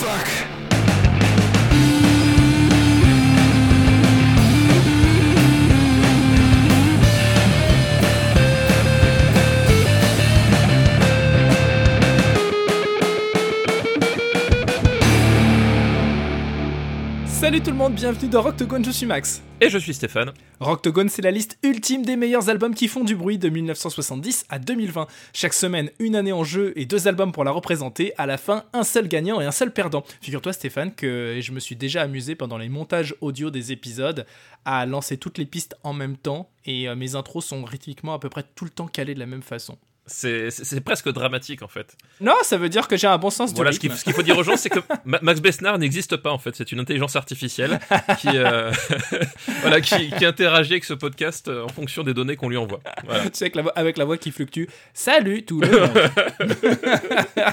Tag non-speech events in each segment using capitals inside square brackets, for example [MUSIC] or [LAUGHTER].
fuck. Salut tout le monde, bienvenue dans Rocktogone, je suis Max. Et je suis Stéphane. Rocktogone, c'est la liste ultime des meilleurs albums qui font du bruit de 1970 à 2020. Chaque semaine, une année en jeu et deux albums pour la représenter. À la fin, un seul gagnant et un seul perdant. Figure-toi Stéphane que je me suis déjà amusé pendant les montages audio des épisodes à lancer toutes les pistes en même temps et euh, mes intros sont rythmiquement à peu près tout le temps calées de la même façon. C'est presque dramatique en fait. Non, ça veut dire que j'ai un bon sens du voilà, rythme. Ce qu'il faut dire aux gens, c'est que Max Besnard n'existe pas en fait. C'est une intelligence artificielle qui, euh, [LAUGHS] voilà, qui, qui, interagit avec ce podcast euh, en fonction des données qu'on lui envoie. Voilà. [LAUGHS] tu sais, avec la, voix, avec la voix qui fluctue. Salut tout le monde [LAUGHS]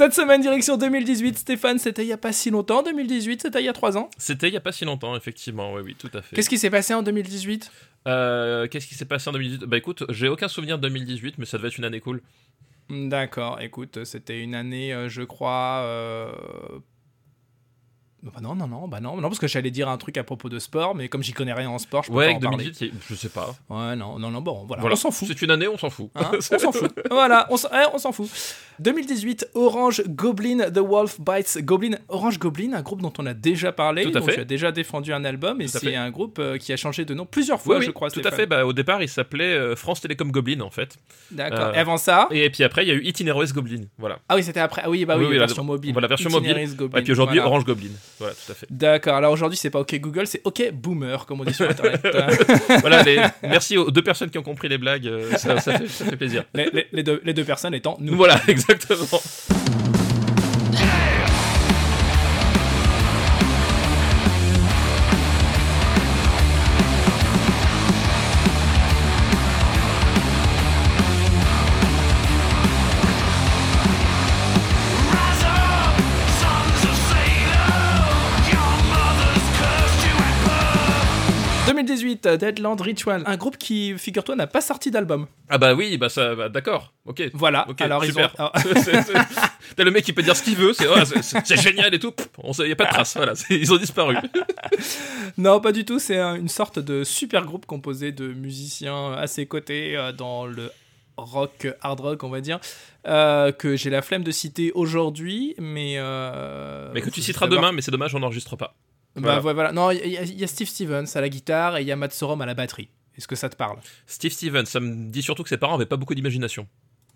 Cette semaine, direction 2018. Stéphane, c'était il n'y a pas si longtemps. 2018, c'était il y a 3 ans. C'était il n'y a pas si longtemps, effectivement. Oui, oui, tout à fait. Qu'est-ce qui s'est passé en 2018 euh, Qu'est-ce qui s'est passé en 2018 Bah écoute, j'ai aucun souvenir de 2018, mais ça devait être une année cool. D'accord, écoute, c'était une année, euh, je crois. Euh... Bah non, non, non, bah non, non, parce que j'allais dire un truc à propos de sport, mais comme j'y connais rien en sport, je peux ouais, pas en 2018, parler. je sais pas. Ouais, non, non, non, bon, voilà, Voilà. on s'en fout. C'est une année, on s'en fout. Hein, [LAUGHS] on s'en fout. Voilà, on s'en eh, s'en fout. 2018, Orange Goblin, The Wolf Bites Goblin. Orange Goblin, un groupe dont on a déjà parlé, Tout à dont fait. tu as déjà défendu un album, et c'est un groupe euh, qui a changé de nom plusieurs fois, Ouais, je crois. tout à fait. Bah, au départ, il s'appelait euh, France Télécom Goblin en fait. D'accord. Euh, Et avant ça? Et puis après, il y a eu Itineroes Goblin. Voilà. Ah oui, c'était après. Ah oui, bah oui, la version mobile. voilà, version mobile. Et puis aujourd'hui. Orange Goblin. Voilà, tout à fait. D'accord. Alors aujourd'hui, c'est pas OK Google, c'est OK Boomer, comme on dit sur [LAUGHS] Internet. voilà, les... merci aux deux personnes qui ont compris les blagues. euh, Ça, ça fait, ça fait plaisir. les, les- les deux, les deux personnes étant nous. Voilà, [LAUGHS] exactement. Deadland Ritual, un groupe qui, figure-toi, n'a pas sorti d'album. Ah bah oui, bah ça, bah, d'accord. Ok. Voilà. Ok, Alors ils ont. super. C'est- c'est- T'as le mec qui peut dire ce qu'il veut, c'est oh, génial et tout. Pff, On sait, y a pas de trace. Voilà, ils ont disparu. [LAUGHS] Non, pas du tout. C'est un- une sorte de super groupe composé de musiciens à ses côtés euh, dans le rock, hard rock, on va dire, euh, que j'ai la flemme de citer aujourd'hui, mais. euh, Mais que tu citeras demain, mais c'est dommage, on n'enregistre pas. Bah Voilà. ouais, voilà. Non, il y, a- il y a Steve Stevens à la guitare et il y a Matt Sorum à la batterie. Est-ce que ça te parle? Steve Stevens, ça me dit surtout que ses parents avaient pas beaucoup d'imagination.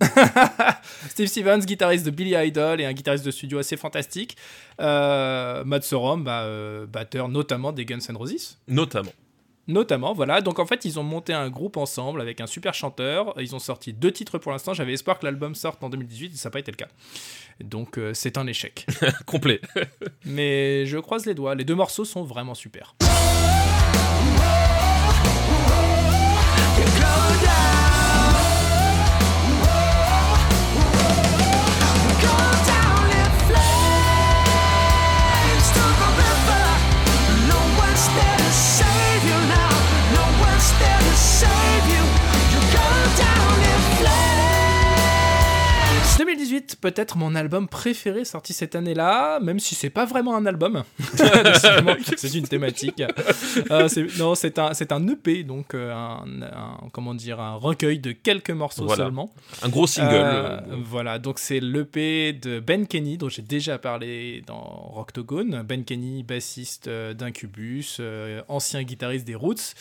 [LAUGHS] Steve Stevens, guitariste de Billy Idol et un guitariste de studio assez fantastique. Euh, Matt Sorum, bah, euh, batteur notamment des Guns N' Roses. Notamment. Notamment, voilà. Donc en fait, ils ont monté un groupe ensemble avec un super chanteur. Ils ont sorti deux titres pour l'instant. J'avais espoir que l'album sorte en 2018 et ça n'a pas été le cas. Donc euh, c'est un échec. [LAUGHS] Complet. [LAUGHS] Mais je croise les doigts. Les deux morceaux sont vraiment super. Flames. 2018, peut-être mon album préféré sorti cette année-là, même si c'est pas vraiment un album. [LAUGHS] C'est une thématique. Euh, c'est- non, c'est un, c'est un EP, donc euh, un, un- comment dire, un recueil de quelques morceaux Voilà. seulement. Un gros single. Euh, voilà, donc c'est l'EP de Ben Kenny, dont j'ai déjà parlé dans Rocktogone. Ben Kenny, bassiste d'Incubus, ancien guitariste des Roots,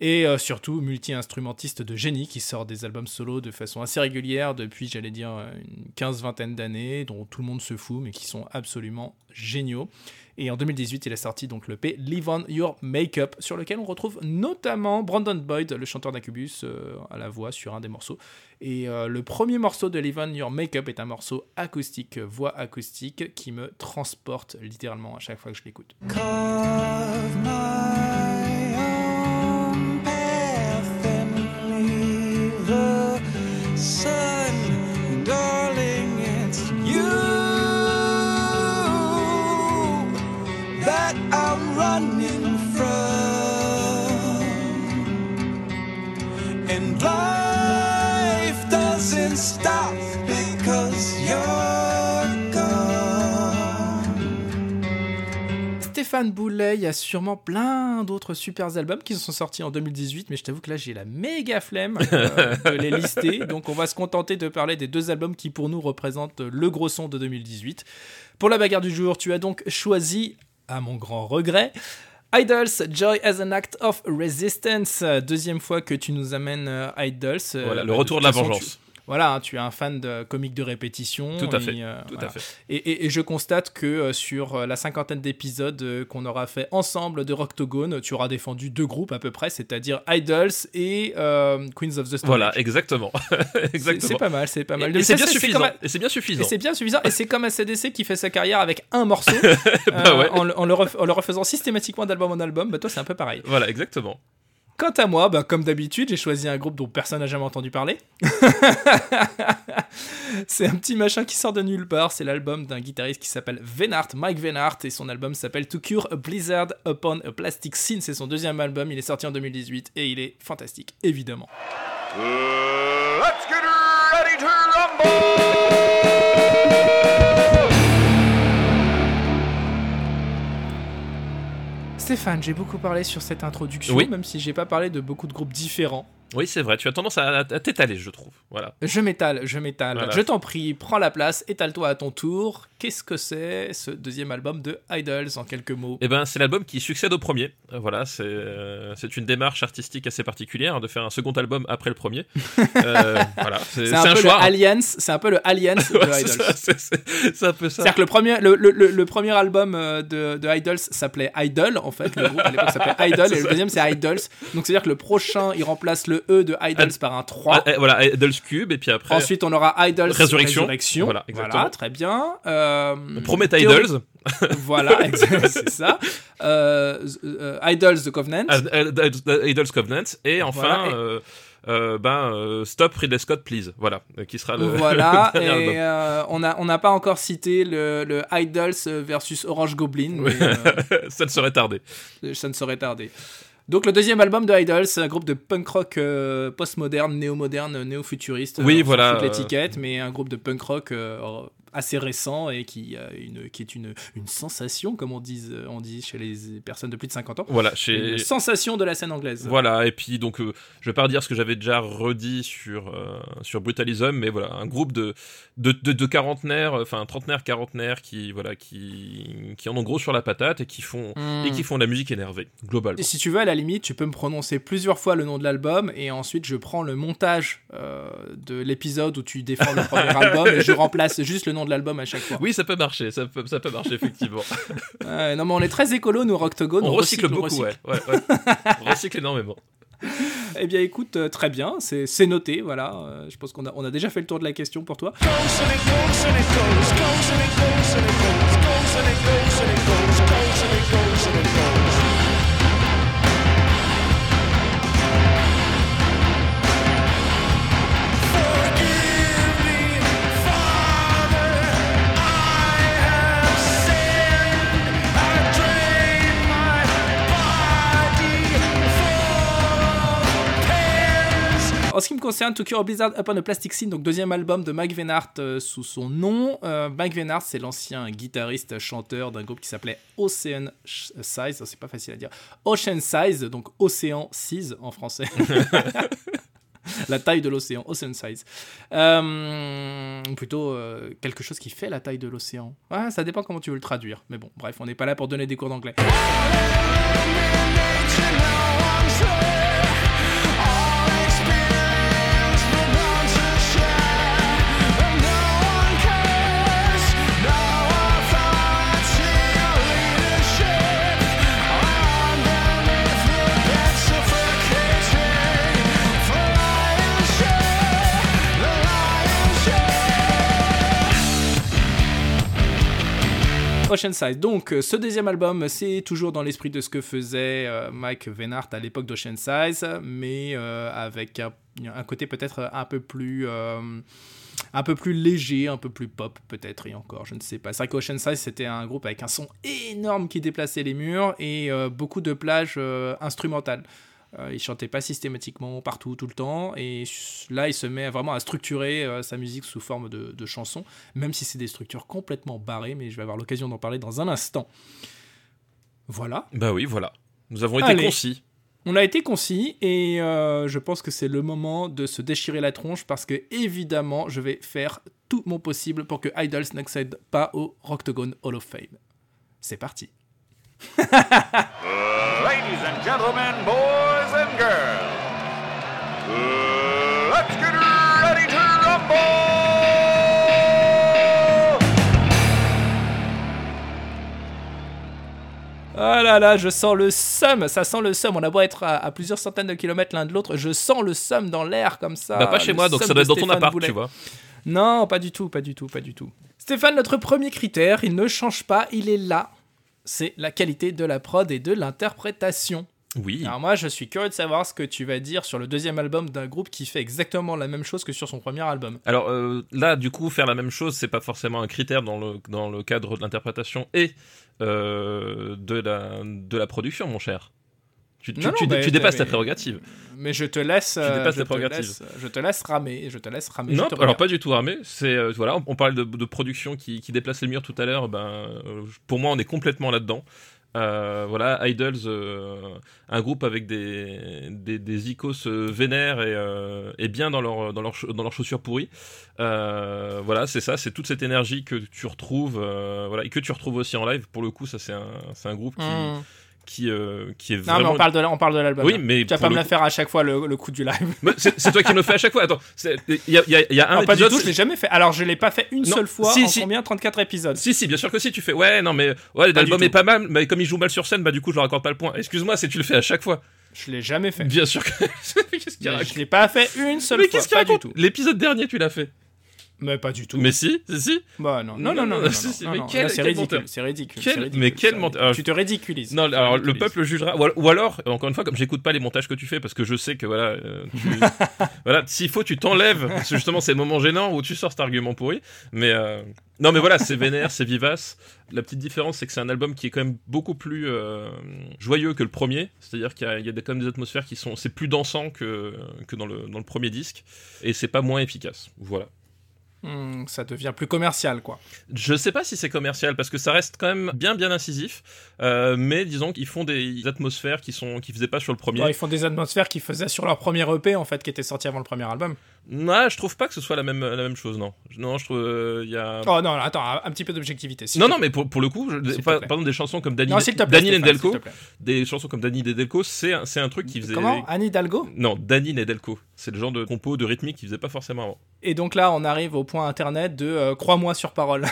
et euh, surtout multi-instrumentiste de génie qui sort des albums solo de façon assez régulière depuis, j'allais dire, une quinze-vingtaine d'années, dont tout le monde se fout, mais qui sont absolument géniaux. Et en 2018, il a sorti donc l'EP Live on Your Makeup, sur lequel on retrouve notamment Brandon Boyd, le chanteur d'Incubus, euh, à la voix sur un des morceaux. Et euh, le premier morceau de Live on Your Makeup est un morceau acoustique, euh, voix acoustique, qui me transporte littéralement à chaque fois que je l'écoute. Stéphane Boulet, il y a sûrement plein d'autres super albums qui sont sortis en 2018, mais je t'avoue que là j'ai la méga flemme euh, de les lister, [LAUGHS] donc on va se contenter de parler des deux albums qui pour nous représentent le gros son de 2018. Pour la bagarre du jour, tu as donc choisi, à mon grand regret, Idols, Joy as an Act of Resistance. Deuxième fois que tu nous amènes euh, Idols. Euh, Voilà, le retour de la vengeance. tu- Voilà, hein, tu es un fan de comiques de répétition. Tout à et, fait, euh, Tout voilà. à fait. Et, et- et je constate que euh, sur euh, la cinquantaine d'épisodes euh, qu'on aura fait ensemble de Rocktogone, tu auras défendu deux groupes à peu près, c'est-à-dire Idols et euh, Queens of the Stone Voilà, exactement. [LAUGHS] C'est- exactement. C'est pas mal, c'est pas mal. Et, et c'est bien suffisant. Et c'est bien Et suffisant. c'est bien suffisant. Et c'est comme ACDC qui fait sa carrière avec un morceau, [LAUGHS] Bah euh, ouais. en, le- en le ref- en le refaisant systématiquement d'album en album. Bah toi, c'est un peu pareil. Voilà, exactement. Quant à moi, bah, comme d'habitude, j'ai choisi un groupe dont personne n'a jamais entendu parler. [LAUGHS] c'est un petit machin qui sort de nulle part. C'est l'album d'un guitariste qui s'appelle Venart, Mike Venart, et son album s'appelle To Cure a Blizzard Upon a Plastic Scene. C'est son deuxième album. Il est sorti en 2018 et il est fantastique, évidemment. Let's get ready to! Stéphane, j'ai beaucoup parlé sur cette introduction, Oui. même si j'ai pas parlé de beaucoup de groupes différents. Oui, c'est vrai. Tu as tendance à, à t'étaler, je trouve. Voilà. Je m'étale, je m'étale. Voilà. Je t'en prie, prends la place, étale-toi à ton tour. Qu'est-ce que c'est ce deuxième album de Idols en quelques mots? Eh ben, c'est l'album qui succède au premier. Euh, Voilà, c'est euh, c'est une démarche artistique assez particulière hein, de faire un second album après le premier. [LAUGHS] Euh, voilà, c'est un, choix. le Alliance, c'est un peu le Alliance [LAUGHS] de Ouais, Idols. c'est- un peu ça. C'est-à-dire que le premier, le, le- le- le premier album de, de Idols s'appelait Idol, en fait. Le groupe à l'époque s'appelait [LAUGHS] Idol, et le deuxième c'est Idols. Donc c'est-à-dire que le prochain, il remplace le E de Idols par un 3. Ah, eh, voilà, Idols Cube, et puis après. Ensuite, on aura Idols Résurrection. Résurrection. Voilà, Voilà, exactement. très bien. Euh, Promet Idols, [LAUGHS] Voilà, [LAUGHS] exact, c'est ça. Euh, euh, Idols The Covenant. Ah, euh, Idols Covenant, et enfin. Voilà, et- euh, ben, euh, Stop Ridley Scott, please. Voilà, euh, qui sera le. [LAUGHS] Voilà, le et dernier on n'a on n'a pas encore cité le, le Idols versus Orange Goblin, mais ça ne serait tardé. ça ne saurait tarder. Donc le deuxième album de Idols, c'est un groupe de punk rock euh, postmoderne, néo-moderne, néo-futuriste. Oui, voilà, euh, l'étiquette, mais un groupe de punk rock euh, assez récent et qui, a une, qui est une, une sensation, comme on dit, on dit chez les personnes de plus de 50 ans. Voilà, chez. Une sensation de la scène anglaise. Voilà, et puis donc, euh, je vais pas redire ce que j'avais déjà redit sur, euh, sur Brutalism, mais voilà, un groupe de, de, de, de quarantenaires, euh, enfin trentenaires, quarantenaires qui, voilà, qui, qui en ont gros sur la patate et qui font, Hmm. et qui font de la musique énervée, globalement. Et si tu veux, à la limite, tu peux me prononcer plusieurs fois le nom de l'album et ensuite je prends le montage euh, de l'épisode où tu défends le [LAUGHS] premier album et je remplace juste le nom de l'album à chaque fois. Oui, ça peut marcher, ça peut, ça peut marcher, effectivement. [LAUGHS] Ouais, non, mais on est très écolo, nous, Rocktogone. on, recycle, beaucoup, recycle. ouais. ouais, ouais. on recycle énormément. [LAUGHS] Eh bien, écoute, euh, très bien, c'est c'est noté, voilà. Euh, je pense qu'on a, on a déjà fait le tour de la question pour toi. En ce qui me concerne, To Cure a Blizzard Upon a Plastic Scene, donc deuxième album de Mike Venart euh, sous son nom. Euh, Mike Venart, c'est l'ancien guitariste chanteur d'un groupe qui s'appelait Ocean Sh- Size, c'est pas facile à dire. Ocean Size, donc Océan Size en français. [LAUGHS] la taille de l'océan, Ocean Size. Euh, plutôt euh, quelque chose qui fait la taille de l'océan. Ah, ça dépend comment tu veux le traduire. Mais bon, bref, on n'est pas là pour donner des cours d'anglais. Donc, euh, ce deuxième album, c'est toujours dans l'esprit de ce que faisait euh, Mike Venart à l'époque d'Ocean Size, mais euh, avec un, côté peut-être un peu plus. un peu plus léger, un peu plus pop peut-être, et encore, je ne sais pas. C'est vrai qu'Ocean Size, c'était un groupe avec un son énorme qui déplaçait les murs et beaucoup de plages instrumentales. Euh, il chantait pas systématiquement partout, tout le temps, et là, il se met vraiment à structurer euh, sa musique sous forme de, de chansons, même si c'est des structures complètement barrées, mais je vais avoir l'occasion d'en parler dans un instant. Voilà. Bah oui, voilà. Nous avons été Allez. concis. On a été concis et euh, je pense que c'est le moment de se déchirer la tronche parce que évidemment je vais faire tout mon possible pour que Idols n'accède pas au Rocktogone Hall of Fame. C'est parti. [LAUGHS] Ladies and gentlemen, boys and girls, let's get ready to rumble! Ah là là, je sens le seum, ça sent le seum. On a beau être à, à plusieurs centaines de kilomètres l'un de l'autre, je sens le seum dans l'air comme ça. bah pas chez le moi, donc ça doit de être dans ton appart, Boulet. tu vois. Non, pas du tout, pas du tout, pas du tout. Stéphane, notre premier critère, il ne change pas, il est là. C'est la qualité de la prod et de l'interprétation. Oui. Alors moi, je suis curieux de savoir ce que tu vas dire sur le deuxième album d'un groupe qui fait exactement la même chose que sur son premier album. Alors euh, là, du coup, faire la même chose, c'est pas forcément un critère dans le, dans le cadre de l'interprétation et euh, de, la, de la production, mon cher. Tu, tu, Non, tu, tu dépasses ta prérogative. Mais je te laisse, euh, dépasses tes prérogatives. laisse je te laisse ramer, je te laisse ramer. Non, alors regarde. pas du tout armé. C'est euh, voilà, on, on parlait de, de production qui, qui déplace les murs tout à l'heure. Ben, euh, pour moi, on est complètement là-dedans. Euh, voilà, Idols, euh, un groupe avec des, des, des icos euh, vénères et, euh, et bien dans leurs dans leurs cha- dans leurs chaussures pourries. Euh, voilà, c'est ça, c'est toute cette énergie que tu retrouves, euh, voilà, et que tu retrouves aussi en live. Pour le coup, ça c'est un, un groupe qui, Hmm. Qui, euh, qui est Non, vraiment. mais on parle de, la- on parle de l'album. Oui, là. mais tu vas pas me la coup- faire à chaque fois le, le coup du live. Mais c'est toi qui me le fais à chaque fois. Attends, il y a, y a- y a un Non, pas du épisode. tout, je l'ai jamais fait. Alors, je l'ai pas fait une Non, seule fois si, en si. combien? 34 épisodes. Si, si, bien sûr que si, tu fais, ouais, non, mais, ouais, l'album du est tout. pas mal, mais comme il joue mal sur scène, bah, du coup, je leur accorde pas le point. Excuse-moi, c'est tu le fais à chaque fois. Je l'ai jamais fait. Bien sûr que. [LAUGHS] qu'est-ce qu'il Mais je l'ai pas fait une seule Mais fois. qu'est-ce qu'il Pas du raconte tout. L'épisode dernier, tu l'as fait. Mais pas du tout. Mais si, si, si. Bah non, non, Non, non, non, non, non, si, non, si, non, mais quel- c'est ridicule, c'est ridicule, Quel- c'est ridicule, mais quel ridicule. Tu te ridiculises. Non, alors le peuple jugera. Ou al- Ou alors, encore une fois, comme j'écoute pas les montages que tu fais, parce que je sais que voilà, euh, tu- [LAUGHS] voilà, s'il faut, tu t'enlèves. Parce que justement, c'est le moment gênant où tu sors cet argument pourri. Mais euh, non, mais voilà, c'est vénère, c'est vivace. La petite différence, c'est que c'est un album qui est quand même beaucoup plus euh, joyeux que le premier. C'est-à-dire qu'il y a, il y a quand même des atmosphères qui sont, c'est plus dansant que que dans le dans le premier disque, et c'est pas moins efficace. Voilà. Hmm, ça devient plus commercial, quoi. Je sais pas si c'est commercial parce que ça reste quand même bien bien incisif, euh, mais disons qu'ils font des atmosphères qui sont qui faisaient pas sur le premier. Bon, ils font des atmosphères qu'ils faisaient sur leur premier EP, en fait, qui était sorti avant le premier album. Non, je trouve pas que ce soit la même la même chose non. Non, je trouve euh, il y a Oh non, attends, un, un petit peu d'objectivité. non non mais pour, pour le coup, je, par, exemple des chansons comme Danny Non, s'il te plaît. Danny Nedelko, s'il te plaît. des chansons comme Danny Nedelko, c'est un, c'est un truc qui faisait Comment? Anne Hidalgo? Non, Danny Nedelko, c'est le genre de compo de rythmique qu'il faisait pas forcément avant. Et donc là, on arrive au point internet de euh, crois-moi sur parole.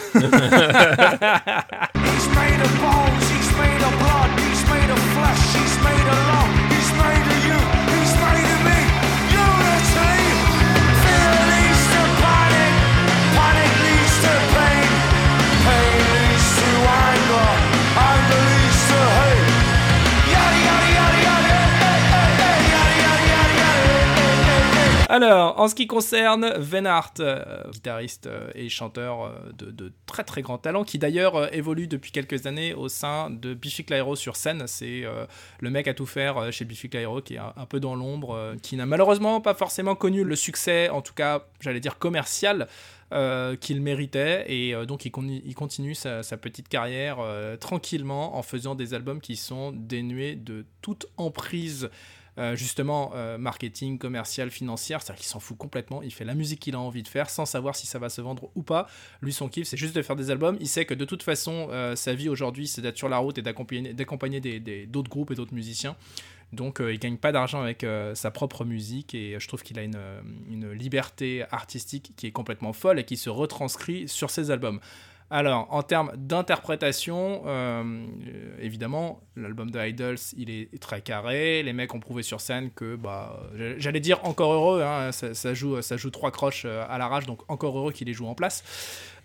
Alors, en ce qui concerne Venhart, euh, guitariste euh, et chanteur euh, de, très très grand talent, qui d'ailleurs euh, évolue depuis quelques années au sein de Biffy Clyro sur scène. C'est le mec à tout faire chez Biffy Clyro, qui est un, peu dans l'ombre, qui n'a malheureusement pas forcément connu le succès, en tout cas, j'allais dire commercial. qu'il méritait et donc il, con- il continue sa, petite carrière tranquillement en faisant des albums qui sont dénués de toute emprise euh, justement euh, marketing, commercial, financière, c'est-à-dire qu'il s'en fout complètement, il fait la musique qu'il a envie de faire sans savoir si ça va se vendre ou pas. Lui, son kiff, c'est juste de faire des albums. Il sait que de toute façon, euh, sa vie aujourd'hui, c'est d'être sur la route et d'accompagner d'accompagner des- d'autres groupes et d'autres musiciens. Donc, euh, il gagne pas d'argent avec sa propre musique et je trouve qu'il a une, une liberté artistique qui est complètement folle et qui se retranscrit sur ses albums. Alors, en termes d'interprétation, euh, évidemment, l'album de Idols, il est très carré. Les mecs ont prouvé sur scène que, bah, j'allais dire encore heureux, hein, ça, joue, ça joue trois croches euh, à l'arrache, donc encore heureux qu'il les joue en place.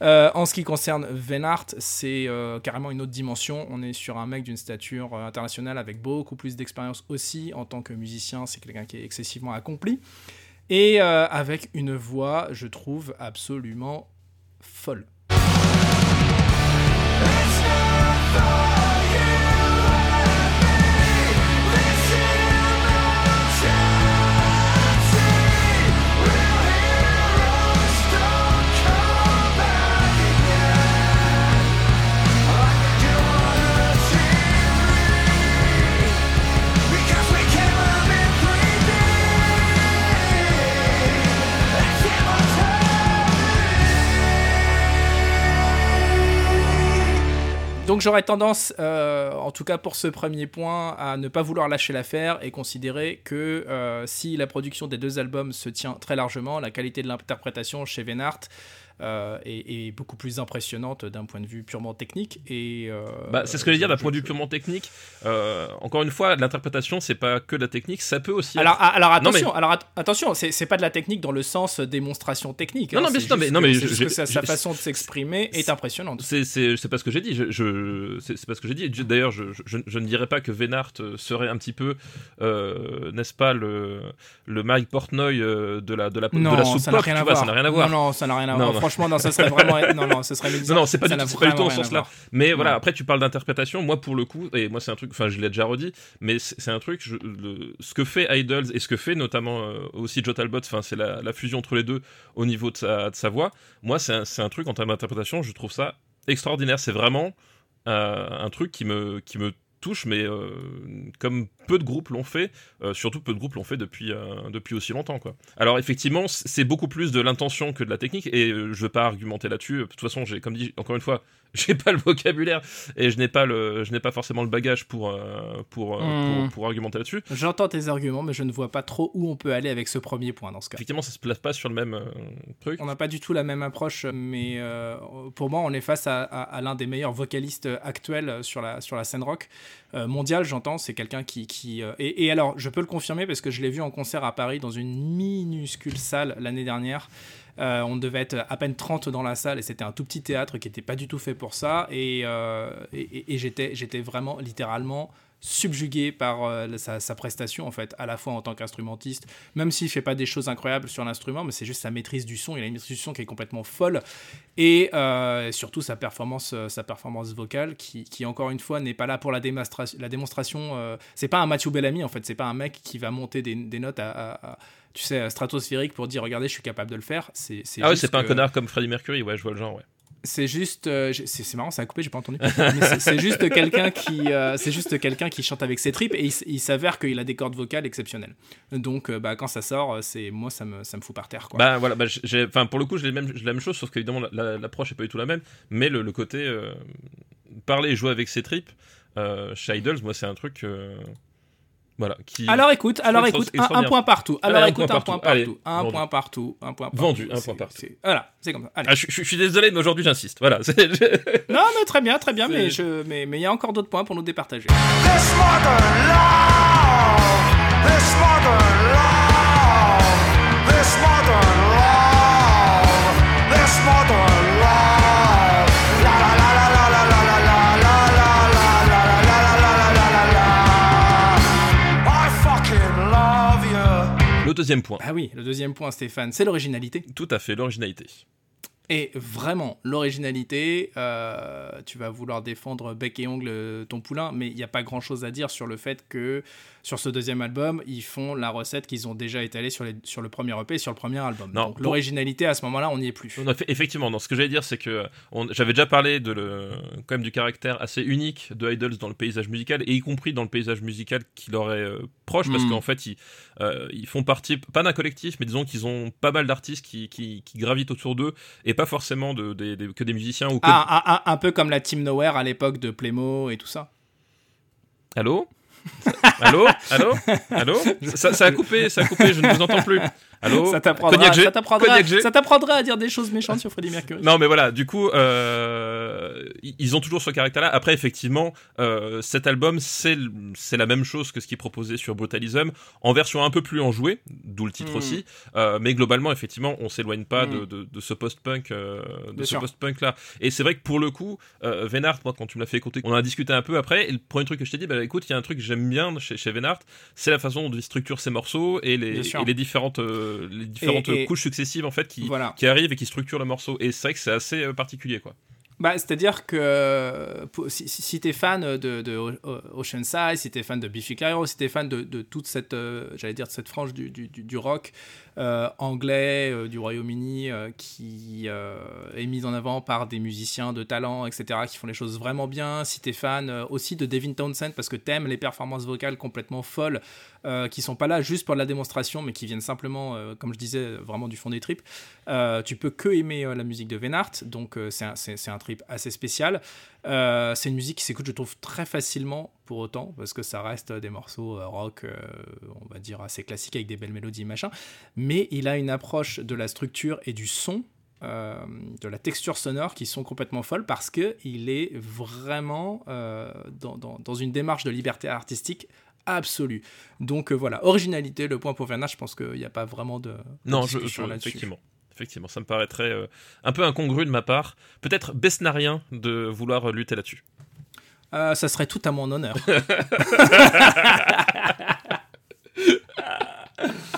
Euh, en ce qui concerne Venhart, c'est carrément une autre dimension. On est sur un mec d'une stature internationale avec beaucoup plus d'expérience aussi en tant que musicien. C'est quelqu'un qui est excessivement accompli. Et avec une voix, je trouve, absolument folle. It's not fun. Donc j'aurais tendance, euh, en tout cas pour ce premier point, à ne pas vouloir lâcher l'affaire et considérer que euh, si la production des deux albums se tient très largement, la qualité de l'interprétation chez Venart euh, est, est beaucoup plus impressionnante d'un point de vue purement technique. Et euh, Bah, c'est ce que je veux dire d'un point de vue purement technique. Euh, encore une fois, l'interprétation, c'est pas que de la technique, ça peut aussi. Alors, être- a- alors Non, mais- attention, alors at- attention, c'est c'est pas de la technique dans le sens démonstration technique. Non, hein, non, mais c'est c'est- non, mais- non, que- mais je- que sa, façon de s'exprimer est impressionnante. C'est, c'est, c'est pas ce que j'ai dit. Je, je, c'est, pas ce que j'ai dit. D'ailleurs, je, je, ne dirais pas que Vénart euh, serait un petit peu, n'est-ce pas, le, le Mike Portnoy de la, de la, Non, de la soupe ça n'a rien à voir. ça n'a rien à voir. Non, non, ça n'a rien à Non, voir. Franchement, non, ça serait vraiment. Non, non, ce serait Non, non, c'est pas, du tout, pas du tout vraiment dans ce rien à sens-là. voir. Mais voilà, après, tu parles d'interprétation. Moi, pour le coup, et moi, c'est un truc, enfin, je l'ai déjà redit, mais c'est un truc, je- le- ce que fait Idols et ce que fait notamment euh, aussi Joe Talbot, enfin, c'est la, la fusion entre les deux au niveau de sa, de sa voix. Moi, c'est un, un truc en termes d'interprétation, je trouve ça extraordinaire. C'est vraiment euh, un truc qui me, qui me touche, mais euh, comme peu de groupes l'ont fait, euh, surtout peu de groupes l'ont fait depuis, euh, depuis aussi longtemps. Quoi. Alors effectivement, c'est beaucoup plus de l'intention que de la technique, et je veux pas argumenter là-dessus. De toute façon, j'ai, comme dit, encore une fois, [LAUGHS] j'ai pas le vocabulaire et je n'ai pas le, je n'ai pas forcément le bagage pour, euh, pour, euh, Hmm. pour, pour argumenter là-dessus. J'entends tes arguments, mais je ne vois pas trop où on peut aller avec ce premier point dans ce cas. Effectivement, ça se place pas sur le même euh, truc. On n'a pas du tout la même approche, mais euh, pour moi, on est face à, à- à l'un des meilleurs vocalistes actuels sur la, sur la scène rock euh, mondiale, j'entends. C'est quelqu'un qui. qui et, et alors, je peux le confirmer parce que je l'ai vu en concert à Paris dans une minuscule salle l'année dernière. Euh, on devait être à peine 30 dans la salle et c'était un tout petit théâtre qui n'était pas du tout fait pour ça. Et, euh, et, et- j'étais, j'étais vraiment littéralement subjugué par euh, sa, sa prestation en fait à la fois en tant qu'instrumentiste même s'il fait pas des choses incroyables sur l'instrument mais c'est juste sa maîtrise du son. Il a une maîtrise du son qui est complètement folle. Et euh, surtout sa performance euh, sa performance vocale qui, qui encore une fois n'est pas là pour la démonstration la démonstration c'est pas un Matthew Bellamy en fait. C'est pas un mec qui va monter des, des notes à, à- à, tu sais stratosphérique pour dire regardez je suis capable de le faire. C'est Ah ouais, c'est pas un connard comme Freddie Mercury, ouais, je vois le genre, ouais. C'est juste, euh, c'est marrant, ça a coupé, j'ai pas entendu. C'est- juste quelqu'un qui, euh, c'est juste quelqu'un qui chante avec ses tripes et il, s'avère qu'il a des cordes vocales exceptionnelles. Donc, euh, bah, quand ça sort, c'est moi, ça me, ça me fout par terre, quoi. Bah voilà, bah, pour le coup, j'ai la même chose, sauf qu'évidemment la- la- l'approche est pas du tout la même, mais le, le côté parler et jouer avec ses tripes chez Idols, moi c'est un truc, voilà, qui. alors écoute, alors écoute, un, un point partout. Allez, Alors un écoute, point un point partout. Allez, un vendu. point partout, un point partout. Vendu, un point partout. Voilà, c'est comme ça. Allez. Ah, je, je- je suis désolé, mais aujourd'hui j'insiste. Voilà. [LAUGHS] Non, mais très bien, très bien, mais je, mais, mais il y a encore d'autres points pour nous départager. This mother love, this mother love, deuxième point, Ah oui, le deuxième point, Stéphane, c'est l'originalité. tout à fait, l'originalité. Et vraiment, l'originalité, euh, tu vas vouloir défendre bec et ongle ton poulain, mais il n'y a pas grand-chose à dire sur le fait que sur ce deuxième album, ils font la recette qu'ils ont déjà étalée sur, les, sur le premier EP et sur le premier album. Non, Donc pour- l'originalité, à ce moment-là, on n'y est plus. Effectivement, dans ce que j'allais dire, c'est que j'avais déjà parlé de le, quand même du caractère assez unique de Idols dans le paysage musical, et y compris dans le paysage musical qui leur est euh, proche, parce Mm. qu'en fait, ils, euh, ils font partie, pas d'un collectif, mais disons qu'ils ont pas mal d'artistes qui, qui, qui gravitent autour d'eux, et pas forcément de, que des musiciens ou que. Ah, un peu comme la Team Nowhere à l'époque de Playmo et tout ça. Allô? Allô? Allô? [LAUGHS] Allô? Ça, ça a coupé, ça a coupé, je ne vous entends plus. Allô ça t'apprendra ça t'apprendra- ça t'apprendra à dire des choses méchantes sur Freddie Mercury. Non, mais voilà, du coup, euh, ils ont toujours ce caractère-là. Après, effectivement, euh, cet album, c'est c'est la même chose que ce qu'ils proposaient sur Brutalism, en version un peu plus enjouée, d'où le titre Mm. aussi. Euh, mais globalement, effectivement, on s'éloigne pas Mm. de, de, de ce post-punk, de ce post-punk-là. Et c'est vrai que pour le coup, euh, Venart, moi, quand tu me l'as fait écouter, on en a discuté un peu après. Et le premier truc que je t'ai dit, bah écoute, il y a un truc que j'aime bien chez, chez Venart, c'est la façon dont il structure ses morceaux et les, et les différentes, euh, les différentes Et- et- couches successives en fait qui, Voilà. qui arrivent et qui structurent le morceau. Et c'est vrai que c'est assez euh, particulier, quoi. Bah, C'est-à-dire que euh, pour- si, si, si t'es fan de, de Oceanside, si t'es fan de Biffy Clyro, si t'es fan de, de toute cette, euh, j'allais dire, de cette frange du, du, rock euh, anglais euh, du Royaume-Uni qui est mise en avant par des musiciens de talent, etc., qui font les choses vraiment bien, si t'es fan euh, aussi de Devin Townsend parce que t'aimes les performances vocales complètement folles, euh, qui sont pas là juste pour la démonstration, mais qui viennent simplement, euh, comme je disais, vraiment du fond des tripes, euh, tu peux que aimer euh, la musique de Venart, donc c'est un, trip assez spécial. C'est une musique qui s'écoute, je trouve, très facilement pour autant, parce que ça reste des morceaux rock, on va dire, assez classiques avec des belles mélodies, machin. Mais il a une approche de la structure et du son. de la texture sonore qui sont complètement folles parce que il est vraiment dans une démarche de liberté artistique absolue. Donc euh, voilà, originalité, le point pour Werner, je pense qu'il n'y a pas vraiment de, de Non, je, discussion je- là-dessus. effectivement. Effectivement, ça me paraîtrait euh, un peu incongru de ma part, peut-être besnarien de vouloir lutter là-dessus. Euh, ça serait tout à mon honneur. [LAUGHS] [LAUGHS]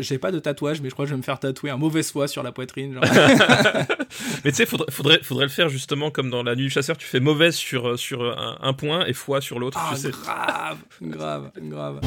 J'ai pas de tatouage, mais je crois que je vais me faire tatouer un mauvais foi sur la poitrine. genre. [LAUGHS] Mais tu sais, faudrait, faudrait, faudrait le faire justement comme dans la nuit du chasseur, tu fais mauvaise sur, euh, sur un, un point et foi sur l'autre. Ah, tu sais. grave, grave, grave.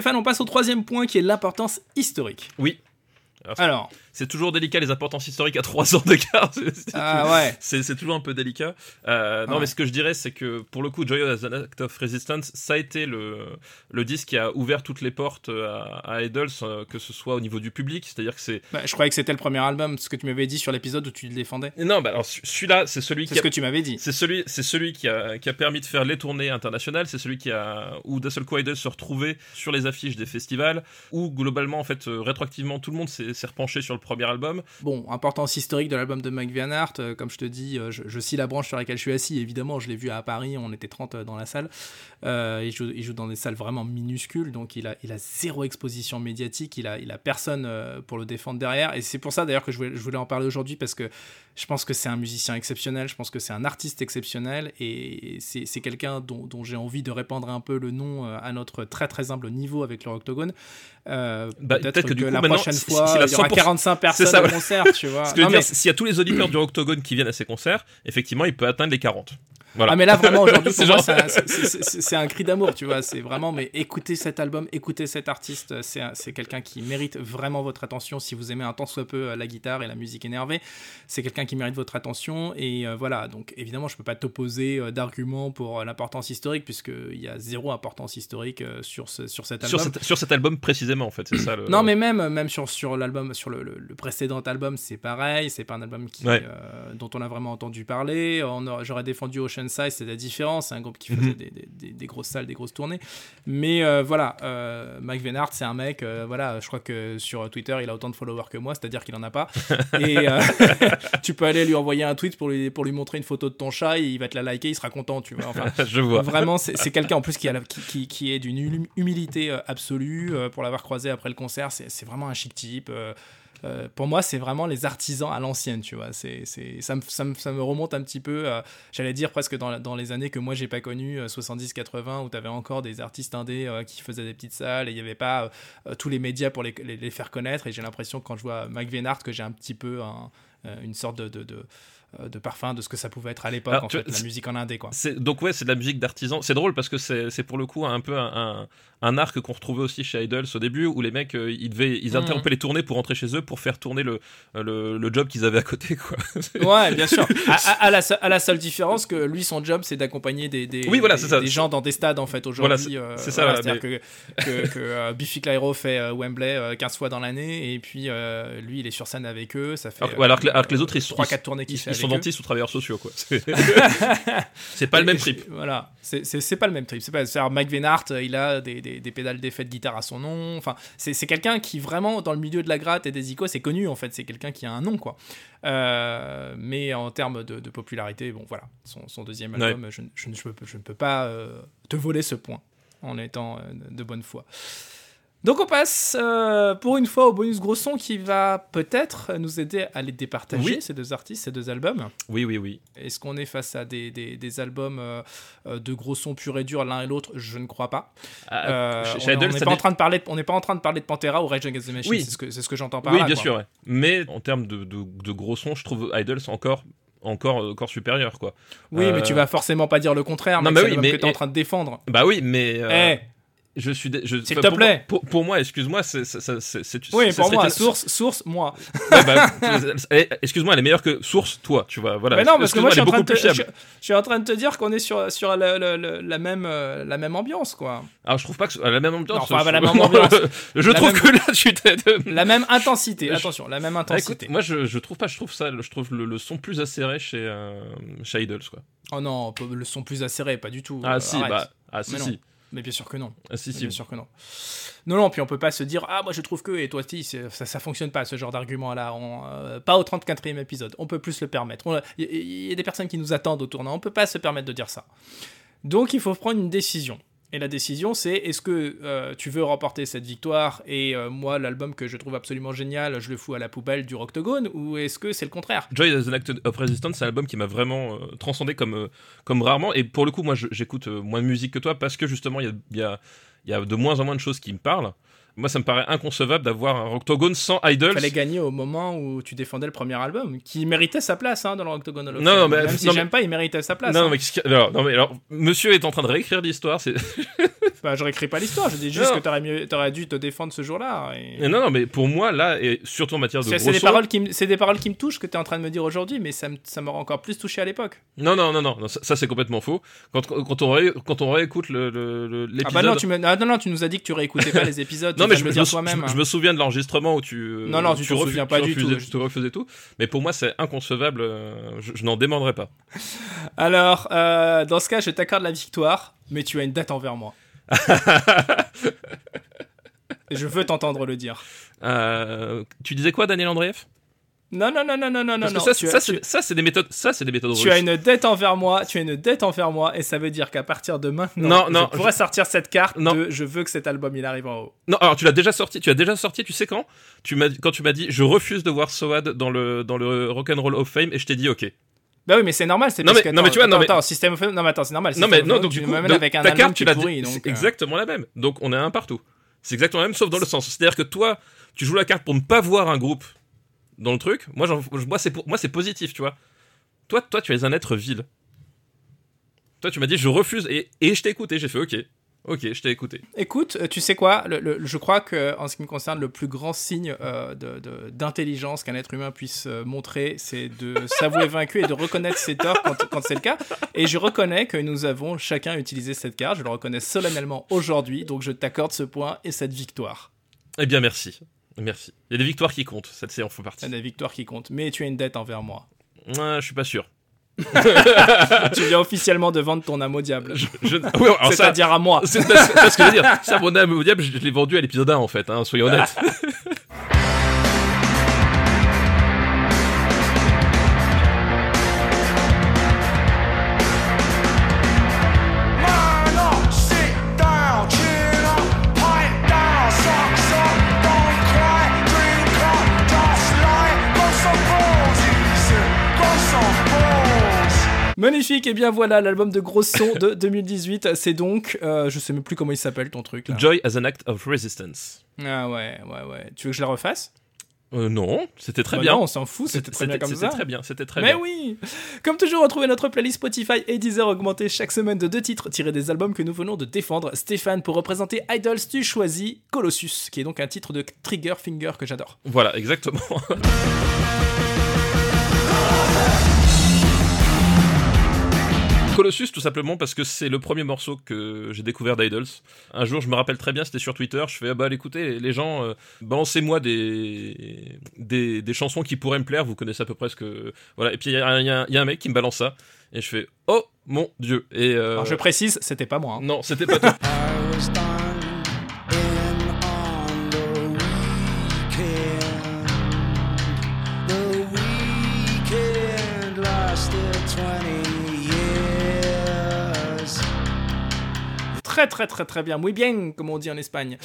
Stéphane, on passe au troisième point qui est l'importance historique. Oui. Alors, C'est toujours délicat les importances historiques à 3 ans d'écart. [LAUGHS] C'est- c'est- ah ouais. C'est toujours un peu délicat. Euh, non, Ouais. mais ce que je dirais, c'est que pour le coup, Joyous as an Act of Resistance, ça a été le, le disque qui a ouvert toutes les portes à, à Idols, euh, que ce soit au niveau du public. C'est-à-dire que c'est. Bah, je croyais que c'était le premier album, ce que tu m'avais dit sur l'épisode où tu le défendais. Non, bah alors ce- celui-là, c'est celui C'est qui ce a. que tu m'avais dit. C'est celui, c'est celui qui a, qui a permis de faire les tournées internationales. C'est celui qui a où d'un seul coup Idols se retrouvait sur les affiches des festivals. Où globalement, en fait, euh, rétroactivement, tout le monde s'est s'est repenché sur le premier album. Bon, importance historique de l'album de Mike Van euh, comme je te dis, euh, je, je scie la branche sur laquelle je suis assis, évidemment, je l'ai vu à Paris, on était 30 dans la salle, Euh, il, joue, dans des salles vraiment minuscules, donc il a, zéro exposition médiatique, il a, personne euh, pour le défendre derrière, et c'est pour ça d'ailleurs que je voulais en parler aujourd'hui, parce que je pense que c'est un musicien exceptionnel, je pense que c'est un artiste exceptionnel, et c'est quelqu'un dont, dont j'ai envie de répandre un peu le nom euh, à notre très très humble niveau avec le Octogone. Euh, Bah, Peut-être que que, du coup, la prochaine fois, si la il y aura 100%, 45 personnes ça, au concert, tu vois. [LAUGHS] Ce que je veux Non, dire, mais- c'est- s'il y a tous les auditeurs du Octogone qui viennent à ces concerts, effectivement, il peut atteindre les 40. Voilà. Ah mais là vraiment aujourd'hui [LAUGHS] C'est moi un- cri d'amour tu vois c'est vraiment mais écoutez cet album écoutez cet artiste c'est quelqu'un qui mérite vraiment votre attention si vous aimez un tant soit peu euh, la guitare et la musique énervée c'est quelqu'un qui mérite votre attention et euh, voilà donc évidemment je peux pas t'opposer euh, d'arguments pour euh, l'importance historique puisque il y a zéro importance historique euh, sur ce, sur cet album sur, cet, sur cet album précisément, en fait, c'est ça le. non, mais même, même sur, sur l'album, sur le, le- le précédent album, c'est pareil. C'est pas un album qui, Ouais. dont on a vraiment entendu parler. J'aurais défendu Oceanside, c'est la différence. C'est un groupe qui faisait Mhm. des, des- des- des grosses salles, des grosses tournées. Mais voilà, Mike Venhart, c'est un mec, voilà, je crois que sur Twitter, il a autant de followers que moi, c'est-à-dire qu'il en a pas. [LAUGHS] Et euh, [LAUGHS] tu peux aller lui envoyer un tweet pour lui, pour lui montrer une photo de ton chat, et il va te la liker, il sera content, tu vois. Enfin, [LAUGHS] je vois. Vraiment, c'est quelqu'un en plus qui, a la- qui, qui- qui est d'une hum- humilité euh, absolue. euh, pour l'avoir croisé après le concert, c'est vraiment un chic type. euh, euh, pour moi, c'est vraiment les artisans à l'ancienne, tu vois. C'est, c'est, ça, me, ça, me, ça me remonte un petit peu, euh, j'allais dire presque dans, dans les années que moi j'ai pas connues, 70-80, où tu avais encore des artistes indés euh, qui faisaient des petites salles et il n'y avait pas euh, tous les médias pour les, les- les faire connaître. Et j'ai l'impression, quand je vois Mike Venhart, que j'ai un petit peu un- euh, une sorte de, euh, de parfum de ce que ça pouvait être à l'époque, en fait, la musique en indé, quoi. Donc ouais, c'est de la musique d'artisan. C'est drôle parce que c'est c'est pour le coup un peu un, un, un arc qu'on retrouvait aussi chez Idols au début où les mecs euh, ils devaient ils Mhm. interrompaient les tournées pour rentrer chez eux pour faire tourner le le, le job qu'ils avaient à côté quoi. [LAUGHS] Ouais, bien sûr. À, à- à la, seule- à la seule différence que lui, son job, c'est d'accompagner des, des, Oui, voilà, des- c'est ça. des gens dans des stades, en fait, Voilà, aujourd'hui. c'est- euh, ça, voilà, C'est-à-dire que, que, que, euh, [LAUGHS] Biffy Clyro fait euh, Wembley euh, 15 fois dans l'année, et puis euh, lui, il est sur scène avec eux. Ça fait Alors, alors que, alors que les autres ils, sont- 3-4 tournées qu'il ils, fait ils sont dentistes ou travailleurs sociaux quoi. [LAUGHS] C'est pas le même trip. Voilà, c'est- pas le même trip. C'est pas. Mike Venhart, euh, il a des, des, des pédales d'effet de guitare à son nom. Enfin, c'est quelqu'un qui vraiment dans le milieu de la gratte et des icônes, c'est connu en fait. C'est quelqu'un qui a un nom quoi. Euh, mais en termes de, de popularité, bon voilà, son, son deuxième Ouais. album, je, ne- je je ne peux pas euh, te voler ce point en étant de bonne foi. Donc on passe euh, pour une fois au bonus gros son qui va peut-être nous aider à les départager, Oui. ces deux artistes, ces deux albums. Oui, oui, oui. Est-ce qu'on est face à des, des- des albums euh, euh, de gros sons pur et dur l'un et l'autre? Je ne crois pas. Ah, Euh, chez- on n'est pas, en train de parler, on n'est pas en train de parler de Pantera ou Rage Against the Machine, Oui. c'est ce que, c'est ce que j'entends par Oui, là. bien quoi. sûr. ouais. Mais en termes de, de, de gros sons, je trouve Idols encore, encore, encore supérieur, quoi. Oui, Euh, mais tu vas forcément pas dire le contraire, Non, mais c'est oui, mais- que tu es en train de défendre. Bah oui, mais. euh, Eh, Je suis. dé- je- S'il enfin, te pour plaît. moi- Pour, pour moi, excuse-moi, c'est. oui, pour moi, source, source, moi. [LAUGHS] Ouais, bah, excuse-moi, elle est meilleure que source, toi, tu vois. Voilà. mais non, parce que moi, je suis, en train de te, beaucoup je, plus fiable. je suis en train de te dire qu'on est sur, sur la, même, euh, la même ambiance, quoi. Alors, je trouve pas que la même ambiance. Non, enfin, je- la même ambiance. [LAUGHS] je La trouve même- que là, tu t'es. La même intensité, attention, la même Ah, intensité. moi je, trouve pas, je trouve ça, je trouve le, son plus acéré chez, euh, chez Idols quoi. Oh non, le son plus acéré, pas du tout. Ah si, bah, ah si si, Mais bien sûr que non. ah si si. Bien sûr que non. Non, non, puis on peut pas se dire Ah, moi je trouve que, et toi, si, ça, ça fonctionne pas ce genre d'argument-là. On, euh, pas au 34e épisode. On peut plus se le permettre. On- Il y, il y a des personnes qui nous attendent au tournant. On peut pas se permettre de dire ça. Donc il faut prendre une décision. Et la décision, c'est est-ce que euh, tu veux remporter cette victoire et euh, moi, l'album que je trouve absolument génial, je le fous à la poubelle du Octogone ou est-ce que c'est le contraire? Joy as an Act of Resistance, c'est un album qui m'a vraiment euh, transcendé comme, comme rarement. Et pour le coup, moi, j'écoute moins de musique que toi parce que justement, il y a, y a de moins en moins de choses qui me parlent. Moi, ça me paraît inconcevable d'avoir un Octogone sans Idols. fallait gagner au moment où tu défendais le premier album, qui méritait sa place hein, dans le Octogone Hall of Non, Fame. non, mais- Même si j'aime pas, il méritait sa place. non, hein. mais, alors, non, mais alors, monsieur est en train de réécrire l'histoire. C'est... [LAUGHS] Bah, je réécris pas l'histoire, je dis juste Non. que t'aurais, mieux, t'aurais dû te défendre ce jour-là. et- Non, non, mais pour moi, là, et surtout en matière de C'est, c'est des paroles qui me, c'est des paroles qui me touchent que tu es en train de me dire aujourd'hui, mais ça, me- ça m'aurait encore plus touché à l'époque. Non, non, non, non, non, ça, ça, c'est complètement faux. Quand, quand, on, ré- quand on réécoute le, le- le- Ah l'épisode. bah non tu, me, ah non, non, tu nous as dit que tu réécoutais pas les épisodes, [LAUGHS] Non, tu mais je, je dire me, toi-même. je- je me souviens de l'enregistrement où tu. euh, Non, non, tu t'en refu- souviens pas du tout. refusais, Tu refusais tout. Mais pour moi, c'est inconcevable. euh, Je, je n'en demanderai pas. Alors, euh, dans ce cas, je t'accorde la victoire, mais tu as une dette envers moi. [LAUGHS] Je veux t'entendre le dire. Euh, tu disais quoi, Daniel Andreev? Non, non, non, non, non, non, non. ça, ça, as- c'est, ça, c'est des méthodes. Ça, c'est des méthodes Tu as russes. une dette envers moi, tu as une dette envers moi, et ça veut dire qu'à partir de maintenant, Non, je non, pourrais sortir cette carte Non. de je veux que cet album il arrive en haut. Non, alors tu l'as déjà sorti. Tu as déjà sorti. Tu sais quand? Tu m'as quand tu m'as dit je refuse de voir Soad dans le dans le Rock'n'Roll of Fame et je t'ai dit ok. Bah oui, mais c'est normal, c'est Non, parce mais- que non, mais tu vois, non, mais- attends, System of- non mais attends, c'est normal. Non mais non donc tu coup avec un ta carte tu l'as pourri, donc, euh, exactement la même. Donc on est un partout. C'est exactement la même sauf dans le sens. C'est-à-dire que toi tu joues la carte pour ne pas voir un groupe dans le truc. Moi moi c'est pour- moi c'est positif tu vois. Toi toi tu es un être vil. Toi tu m'as dit je refuse et et je t'ai écouté j'ai fait ok ok je t'ai écouté. Écoute, euh, tu sais quoi le- le- Je crois que en ce qui me concerne, le plus grand signe euh, d'intelligence qu'un être humain puisse euh, montrer, c'est de [LAUGHS] s'avouer vaincu et de reconnaître ses torts quand, quand c'est le cas. Et je reconnais que nous avons chacun utilisé cette carte. Je le reconnais solennellement aujourd'hui, donc je t'accorde ce point et cette victoire. Eh bien merci merci. Il y a des victoires qui comptent cette séance fait partie. C'est la victoire qui compte. Mais tu as une dette envers moi. Ouais, je suis pas sûr. [LAUGHS] tu viens officiellement de vendre ton âme au diable. Oui, C'est-à-dire à moi. C'est ce que je veux dire. Ça, mon âme au diable, je, je l'ai vendu à l'épisode 1 en fait, hein, soyons honnêtes. [LAUGHS] Magnifique, et bien voilà l'album de gros son de [LAUGHS] 2018. C'est donc, euh, je sais même plus comment il s'appelle ton truc là. Joy as an act of resistance. Ah ouais, ouais, ouais. Tu veux que je la refasse? Euh, non, c'était très Bah bien. Non, on s'en fout, c'était très bien comme ça. très bien, c'était très Mais bien. oui Comme toujours, retrouvez notre playlist Spotify et Deezer augmentée chaque semaine de deux titres tirés des albums que nous venons de défendre. Stéphane, pour représenter Idols, tu choisis Colossus, qui est donc un titre de Trigger Finger que j'adore. Voilà, exactement. [LAUGHS] Colossus, tout simplement parce que c'est le premier morceau que j'ai découvert d'Idols. Un jour, je me rappelle très bien, c'était sur Twitter. Je fais, ah bah écoutez, les gens, euh, balancez-moi des, des, des chansons qui pourraient me plaire. Vous connaissez à peu près ce que. Voilà. Et puis il y, a un- y y a mec qui me balance ça. Et je fais, oh mon dieu. Et. euh, Alors je précise, c'était pas moi. hein. Non, c'était pas tout. [LAUGHS] Très très très très bien, muy bien, comme on dit en Espagne.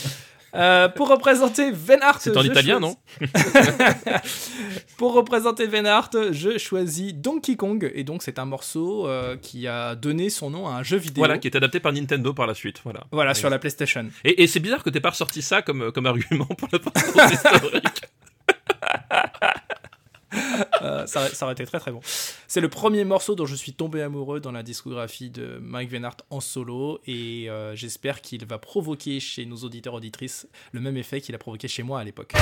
Euh, pour représenter Venhart. C'est en italien, choisis- non [LAUGHS] Pour représenter Venhart, je choisis Donkey Kong. Et donc, c'est un morceau euh, qui a donné son nom à un jeu vidéo. Voilà, qui est adapté par Nintendo par la suite. Voilà. Voilà, sur la PlayStation. Et, et c'est bizarre que t'aies pas ressorti ça comme, comme argument pour le [LAUGHS] parcours historique. [LAUGHS] Euh, ça, aurait été très très bon. C'est le premier morceau dont je suis tombé amoureux dans la discographie de Mike Venhart en solo et euh, j'espère qu'il va provoquer chez nos auditeurs auditrices le même effet qu'il a provoqué chez moi à l'époque.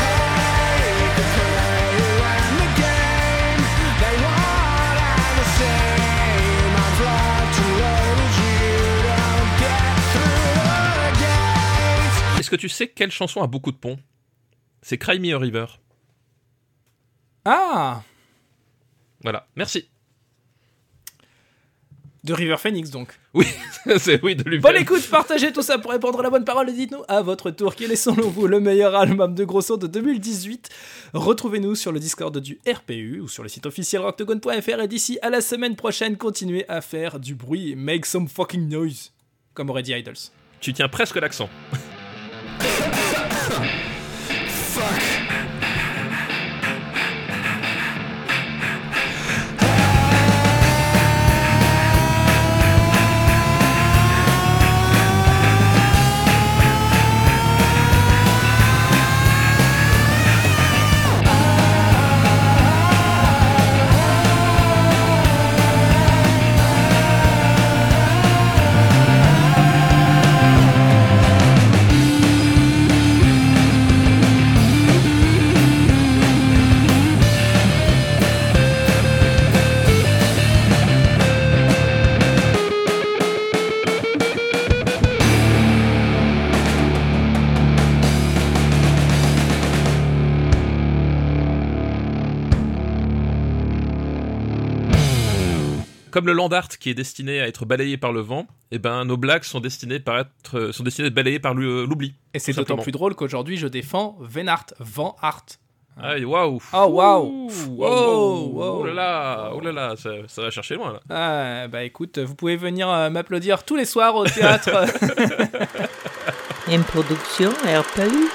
Est-ce que tu sais quelle chanson a beaucoup de ponts? C'est Cry Me a River. Ah Voilà, merci. De River Phoenix donc. Oui, [LAUGHS] c'est oui de lui. Bonne écoute, partagez tout ça pour répondre à la bonne parole et dites-nous à votre tour quel est selon vous le meilleur album de gros son de 2018. Retrouvez-nous sur le Discord du RPU ou sur le site officiel rocktogone.fr et d'ici à la semaine prochaine, continuez à faire du bruit, make some fucking noise, comme aurait dit Idols. Tu tiens presque l'accent. [LAUGHS] Comme le land art qui est destiné à être balayé par le vent, eh ben nos blagues sont destinées par être sont destinées à être balayées par l'oubli. Et c'est d'autant plus drôle qu'aujourd'hui je défends Venart, Van Art. Ah waouh. Oh, waouh. Wow, wow. Oh là là, oh là là, ça, ça va chercher loin là. Ah, bah écoute, vous pouvez venir euh, m'applaudir tous les soirs au théâtre. [LAUGHS] [LAUGHS] Une production RPU.